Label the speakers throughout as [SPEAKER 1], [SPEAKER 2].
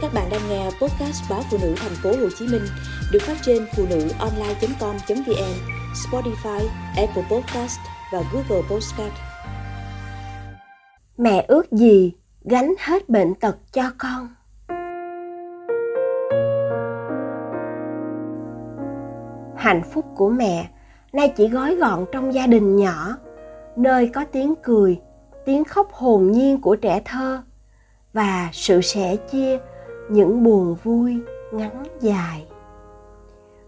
[SPEAKER 1] Các bạn đang nghe podcast báo phụ nữ thành phố Hồ Chí Minh được phát trên phụ nữ online.com.vn, Spotify, Apple Podcast và Google Podcast.
[SPEAKER 2] Mẹ ước gì gánh hết bệnh tật cho con. Hạnh phúc của mẹ nay chỉ gói gọn trong gia đình nhỏ, nơi có tiếng cười, tiếng khóc hồn nhiên của trẻ thơ và sự sẻ chia những buồn vui ngắn dài.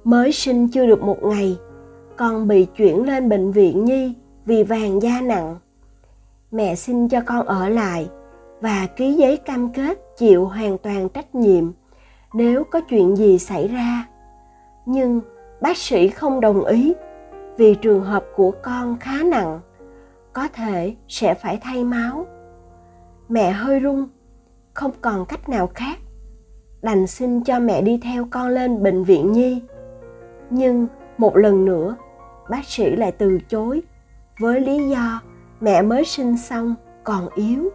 [SPEAKER 2] Mới sinh chưa được một ngày, con bị chuyển lên bệnh viện nhi vì vàng da nặng. Mẹ xin cho con ở lại và ký giấy cam kết chịu hoàn toàn trách nhiệm nếu có chuyện gì xảy ra. Nhưng bác sĩ không đồng ý vì trường hợp của con khá nặng, có thể sẽ phải thay máu. Mẹ hơi run, không còn cách nào khác đành xin cho mẹ đi theo con lên bệnh viện nhi. Nhưng một lần nữa, bác sĩ lại từ chối, với lý do mẹ mới sinh xong còn yếu.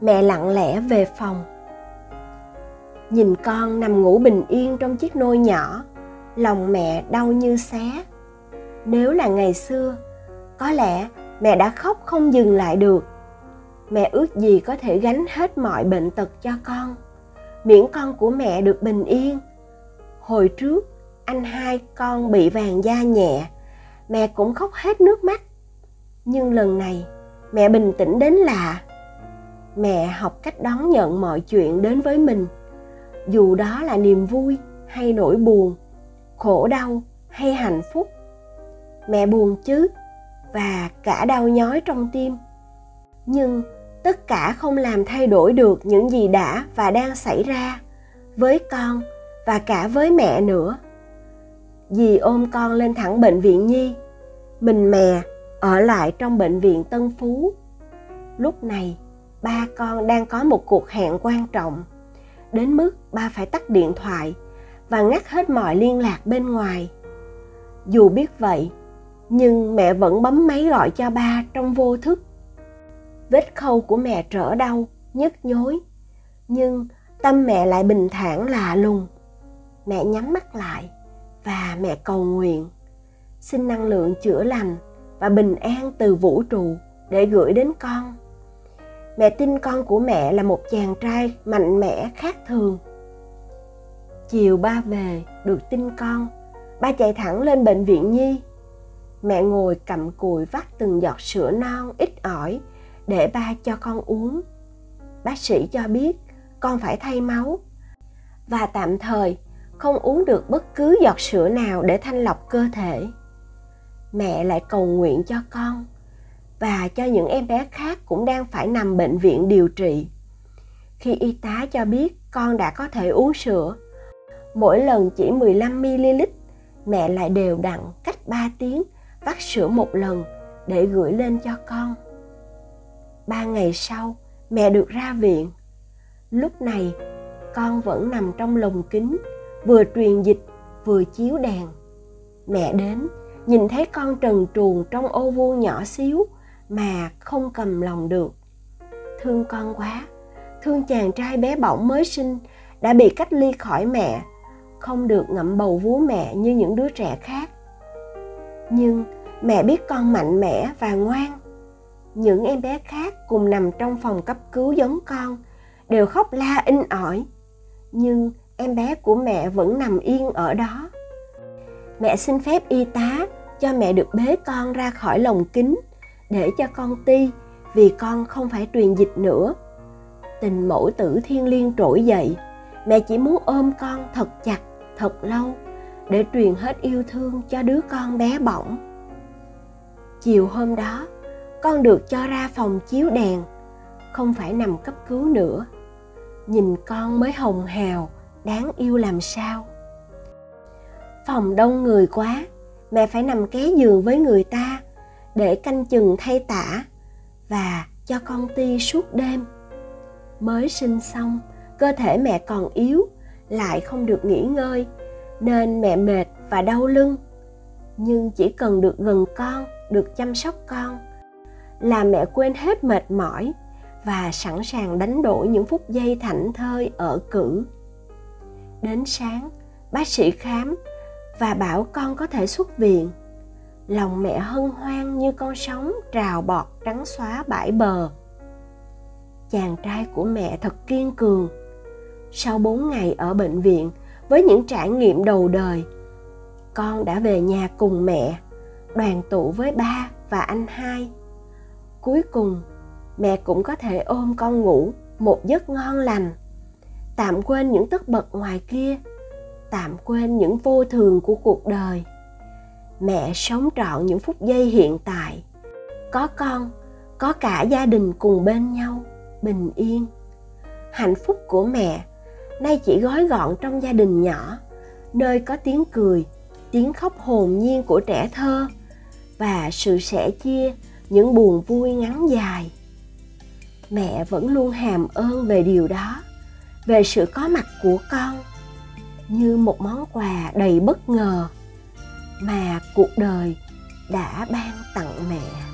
[SPEAKER 2] Mẹ lặng lẽ về phòng. Nhìn con nằm ngủ bình yên trong chiếc nôi nhỏ, lòng mẹ đau như xé. Nếu là ngày xưa, có lẽ mẹ đã khóc không dừng lại được mẹ ước gì có thể gánh hết mọi bệnh tật cho con. Miễn con của mẹ được bình yên. Hồi trước, anh hai con bị vàng da nhẹ. Mẹ cũng khóc hết nước mắt. Nhưng lần này, mẹ bình tĩnh đến lạ. Mẹ học cách đón nhận mọi chuyện đến với mình. Dù đó là niềm vui hay nỗi buồn, khổ đau hay hạnh phúc, mẹ buồn chứ và cả đau nhói trong tim. Nhưng tất cả không làm thay đổi được những gì đã và đang xảy ra với con và cả với mẹ nữa. Dì ôm con lên thẳng bệnh viện nhi. Mình mẹ ở lại trong bệnh viện tân phú. Lúc này, ba con đang có một cuộc hẹn quan trọng. Đến mức ba phải tắt điện thoại và ngắt hết mọi liên lạc bên ngoài. Dù biết vậy, nhưng mẹ vẫn bấm máy gọi cho ba trong vô thức vết khâu của mẹ trở đau, nhức nhối. Nhưng tâm mẹ lại bình thản lạ lùng. Mẹ nhắm mắt lại và mẹ cầu nguyện. Xin năng lượng chữa lành và bình an từ vũ trụ để gửi đến con. Mẹ tin con của mẹ là một chàng trai mạnh mẽ khác thường. Chiều ba về, được tin con, ba chạy thẳng lên bệnh viện nhi. Mẹ ngồi cầm cùi vắt từng giọt sữa non ít ỏi để ba cho con uống. Bác sĩ cho biết con phải thay máu. Và tạm thời, không uống được bất cứ giọt sữa nào để thanh lọc cơ thể. Mẹ lại cầu nguyện cho con và cho những em bé khác cũng đang phải nằm bệnh viện điều trị. Khi y tá cho biết con đã có thể uống sữa, mỗi lần chỉ 15 ml mẹ lại đều đặn cách 3 tiếng vắt sữa một lần để gửi lên cho con ba ngày sau, mẹ được ra viện. Lúc này, con vẫn nằm trong lồng kính, vừa truyền dịch, vừa chiếu đèn. Mẹ đến, nhìn thấy con trần truồng trong ô vuông nhỏ xíu mà không cầm lòng được. Thương con quá, thương chàng trai bé bỏng mới sinh đã bị cách ly khỏi mẹ, không được ngậm bầu vú mẹ như những đứa trẻ khác. Nhưng mẹ biết con mạnh mẽ và ngoan những em bé khác cùng nằm trong phòng cấp cứu giống con, đều khóc la in ỏi. Nhưng em bé của mẹ vẫn nằm yên ở đó. Mẹ xin phép y tá cho mẹ được bế con ra khỏi lồng kính để cho con ti, vì con không phải truyền dịch nữa. Tình mẫu tử thiên liêng trỗi dậy, mẹ chỉ muốn ôm con thật chặt, thật lâu, để truyền hết yêu thương cho đứa con bé bỏng. Chiều hôm đó con được cho ra phòng chiếu đèn, không phải nằm cấp cứu nữa. Nhìn con mới hồng hào, đáng yêu làm sao? Phòng đông người quá, mẹ phải nằm ké giường với người ta để canh chừng thay tả và cho con ti suốt đêm. Mới sinh xong, cơ thể mẹ còn yếu, lại không được nghỉ ngơi, nên mẹ mệt và đau lưng. Nhưng chỉ cần được gần con, được chăm sóc con là mẹ quên hết mệt mỏi và sẵn sàng đánh đổi những phút giây thảnh thơi ở cử. Đến sáng, bác sĩ khám và bảo con có thể xuất viện. Lòng mẹ hân hoan như con sóng trào bọt trắng xóa bãi bờ. Chàng trai của mẹ thật kiên cường. Sau bốn ngày ở bệnh viện, với những trải nghiệm đầu đời, con đã về nhà cùng mẹ, đoàn tụ với ba và anh hai cuối cùng, mẹ cũng có thể ôm con ngủ một giấc ngon lành. Tạm quên những tất bật ngoài kia, tạm quên những vô thường của cuộc đời. Mẹ sống trọn những phút giây hiện tại. Có con, có cả gia đình cùng bên nhau, bình yên. Hạnh phúc của mẹ nay chỉ gói gọn trong gia đình nhỏ, nơi có tiếng cười, tiếng khóc hồn nhiên của trẻ thơ và sự sẻ chia những buồn vui ngắn dài. Mẹ vẫn luôn hàm ơn về điều đó, về sự có mặt của con, như một món quà đầy bất ngờ mà cuộc đời đã ban tặng mẹ.